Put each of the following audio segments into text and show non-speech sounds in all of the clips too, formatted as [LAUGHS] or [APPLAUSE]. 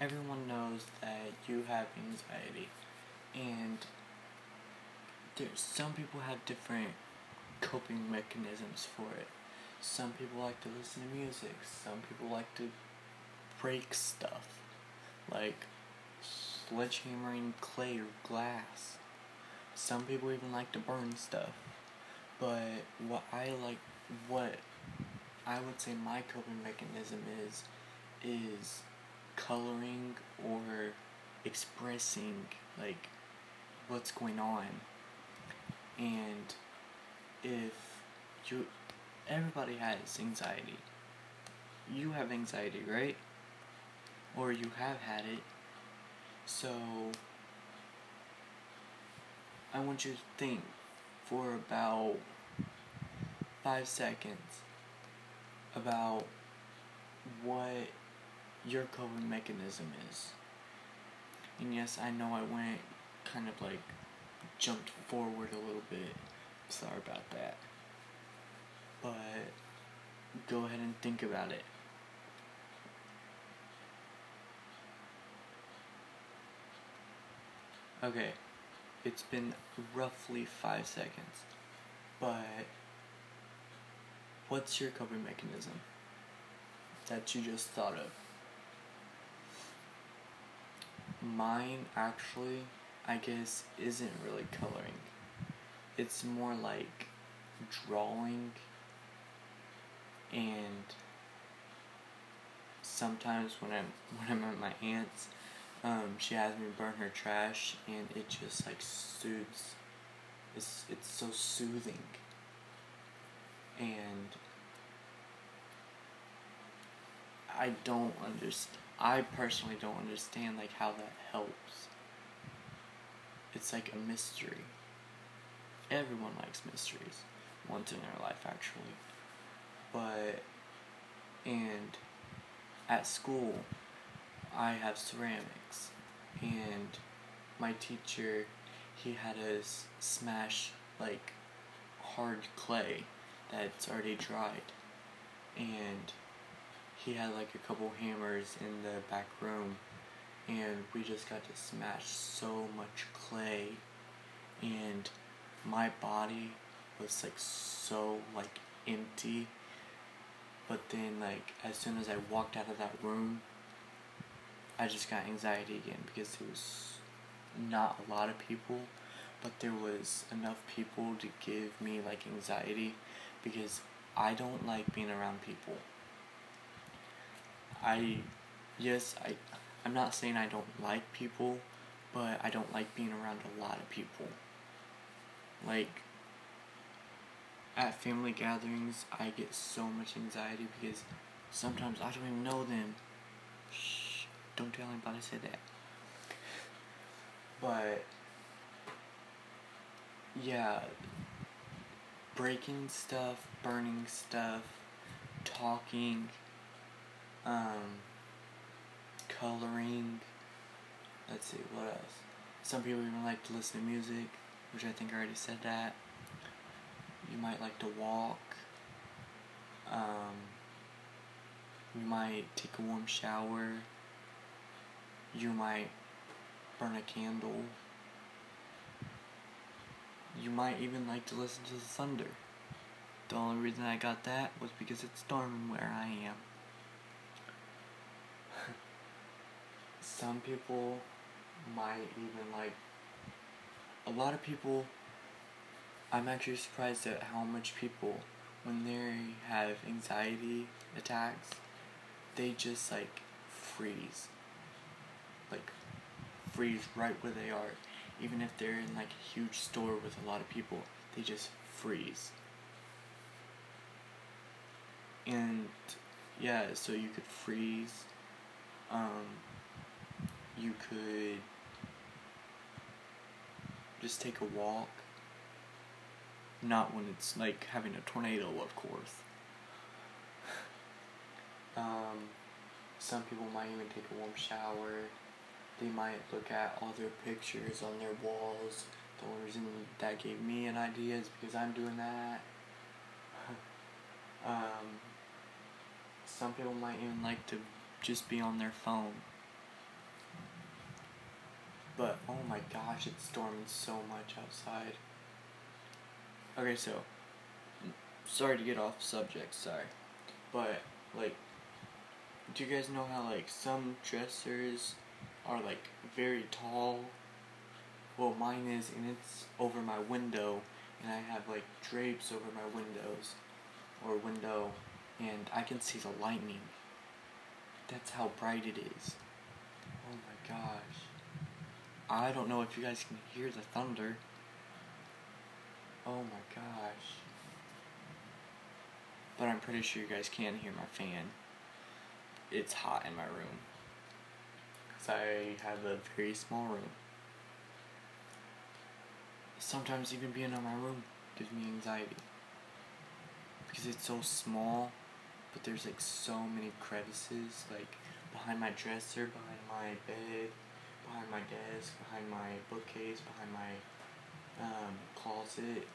everyone knows that you have anxiety, and there's some people have different coping mechanisms for it. Some people like to listen to music. Some people like to break stuff, like sledgehammering clay or glass. Some people even like to burn stuff. But what I like, what I would say my coping mechanism is, is coloring or expressing like what's going on. And if you, everybody has anxiety. You have anxiety, right? Or you have had it. So, I want you to think for about five seconds about what your coping mechanism is. And yes, I know I went kind of like jumped forward a little bit. Sorry about that. But go ahead and think about it. Okay, it's been roughly five seconds, but what's your coping mechanism that you just thought of? Mine actually, I guess, isn't really coloring. It's more like drawing and sometimes when I'm when I'm at my aunt's um, she has me burn her trash, and it just like soothes. It's it's so soothing, and I don't understand. I personally don't understand like how that helps. It's like a mystery. Everyone likes mysteries once in their life, actually. But and at school I have ceramics, and my teacher, he had us smash like hard clay that's already dried, and he had like a couple hammers in the back room, and we just got to smash so much clay, and my body was like so like empty but then like as soon as I walked out of that room I just got anxiety again because there was not a lot of people, but there was enough people to give me like anxiety because I don't like being around people. I yes, I I'm not saying I don't like people, but I don't like being around a lot of people. Like at family gatherings, I get so much anxiety because sometimes I don't even know them. Shh don't tell anybody I said that. But yeah, breaking stuff, burning stuff, talking, um, coloring. Let's see, what else? Some people even like to listen to music, which I think I already said that. You might like to walk. Um, you might take a warm shower you might burn a candle. You might even like to listen to the thunder. The only reason I got that was because it's storming where I am. Some people might even like. A lot of people. I'm actually surprised at how much people, when they have anxiety attacks, they just like freeze like freeze right where they are. Even if they're in like a huge store with a lot of people, they just freeze. And yeah, so you could freeze. Um, you could just take a walk. Not when it's like having a tornado, of course. [LAUGHS] um, some people might even take a warm shower they might look at all their pictures on their walls. The only reason that gave me an idea is because I'm doing that. [LAUGHS] um, some people might even like to just be on their phone. But oh my gosh, it's storming so much outside. Okay, so sorry to get off subject, sorry. But like do you guys know how like some dressers are like very tall? Well, mine is and it's over my window and I have like drapes over my windows or window and I can see the lightning. That's how bright it is. Oh my gosh. I don't know if you guys can hear the thunder. Oh my gosh. But I'm pretty sure you guys can hear my fan. It's hot in my room. Because I have a very small room. Sometimes even being in my room gives me anxiety. Because it's so small, but there's like so many crevices, like behind my dresser, behind my bed, behind my desk, behind my bookcase, behind my um, closet,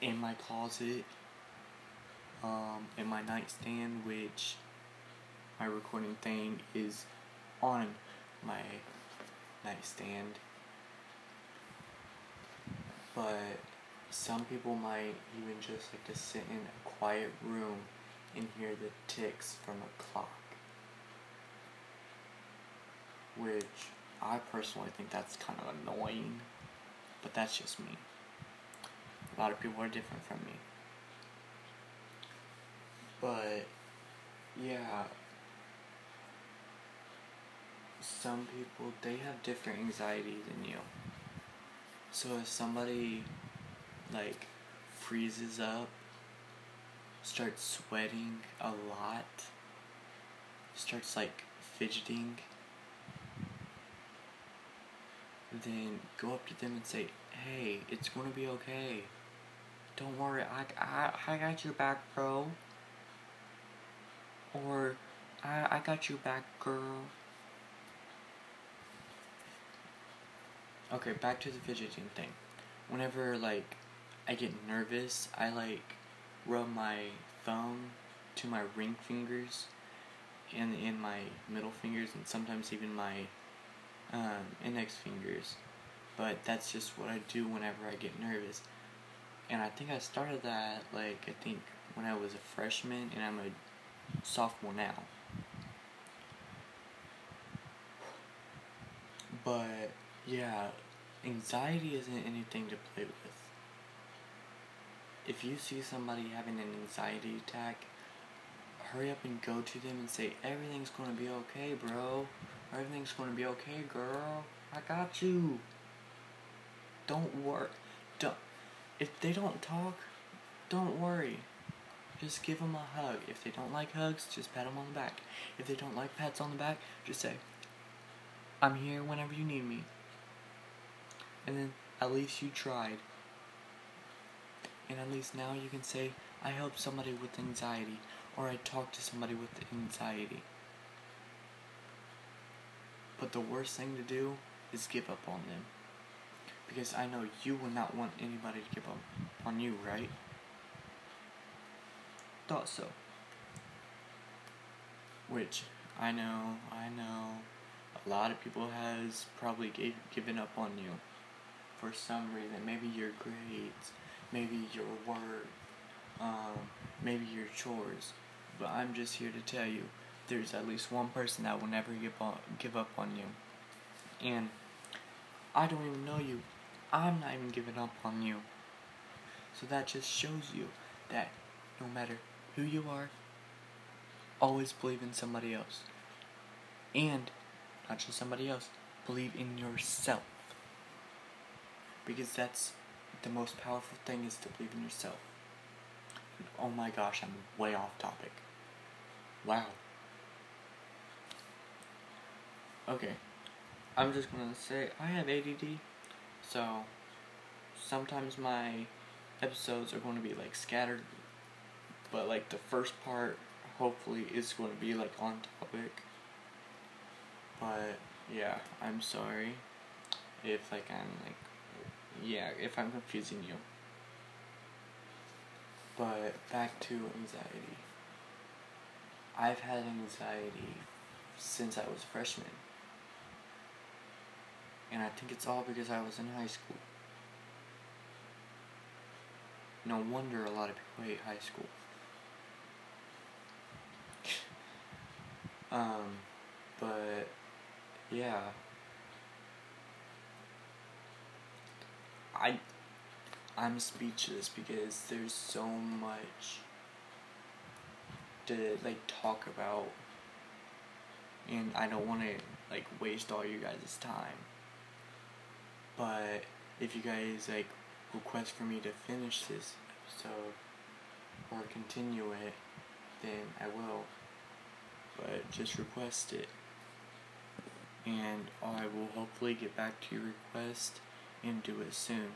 in my closet, um, in my nightstand, which my recording thing is on my nightstand. But some people might even just like to sit in a quiet room and hear the ticks from a clock. Which I personally think that's kind of annoying, but that's just me. A lot of people are different from me. But, yeah. Some people, they have different anxiety than you. So if somebody, like, freezes up, starts sweating a lot, starts, like, fidgeting, then go up to them and say, hey, it's gonna be okay. Don't worry, I, I, I got your back, bro. Or, I, I got your back, girl. Okay, back to the fidgeting thing. Whenever, like, I get nervous, I, like, rub my thumb to my ring fingers and in my middle fingers and sometimes even my um, index fingers. But that's just what I do whenever I get nervous and I think I started that like I think when I was a freshman and I'm a sophomore now. But yeah, anxiety isn't anything to play with. If you see somebody having an anxiety attack, hurry up and go to them and say, Everything's gonna be okay, bro. Everything's gonna be okay, girl. I got you. Don't worry. Don't if they don't talk, don't worry. Just give them a hug. If they don't like hugs, just pat them on the back. If they don't like pats on the back, just say, I'm here whenever you need me. And then at least you tried. And at least now you can say, I helped somebody with anxiety, or I talked to somebody with anxiety. But the worst thing to do is give up on them. Because I know you would not want anybody to give up on you, right? Thought so. Which, I know, I know, a lot of people has probably gave, given up on you for some reason. Maybe your grades, maybe your work, um, maybe your chores. But I'm just here to tell you, there's at least one person that will never give, on, give up on you. And I don't even know you, I'm not even giving up on you. So that just shows you that no matter who you are, always believe in somebody else. And not just somebody else, believe in yourself. Because that's the most powerful thing is to believe in yourself. And oh my gosh, I'm way off topic. Wow. Okay. I'm just gonna say I have ADD. So sometimes my episodes are going to be like scattered, but like the first part hopefully is going to be like on topic. But yeah, I'm sorry if like I'm like yeah, if I'm confusing you. But back to anxiety. I've had anxiety since I was a freshman. And I think it's all because I was in high school. No wonder a lot of people hate high school. [LAUGHS] um, but yeah. I I'm speechless because there's so much to like talk about and I don't want to like waste all you guys' time. But if you guys like request for me to finish this episode or continue it, then I will. But just request it. And I will hopefully get back to your request and do it soon.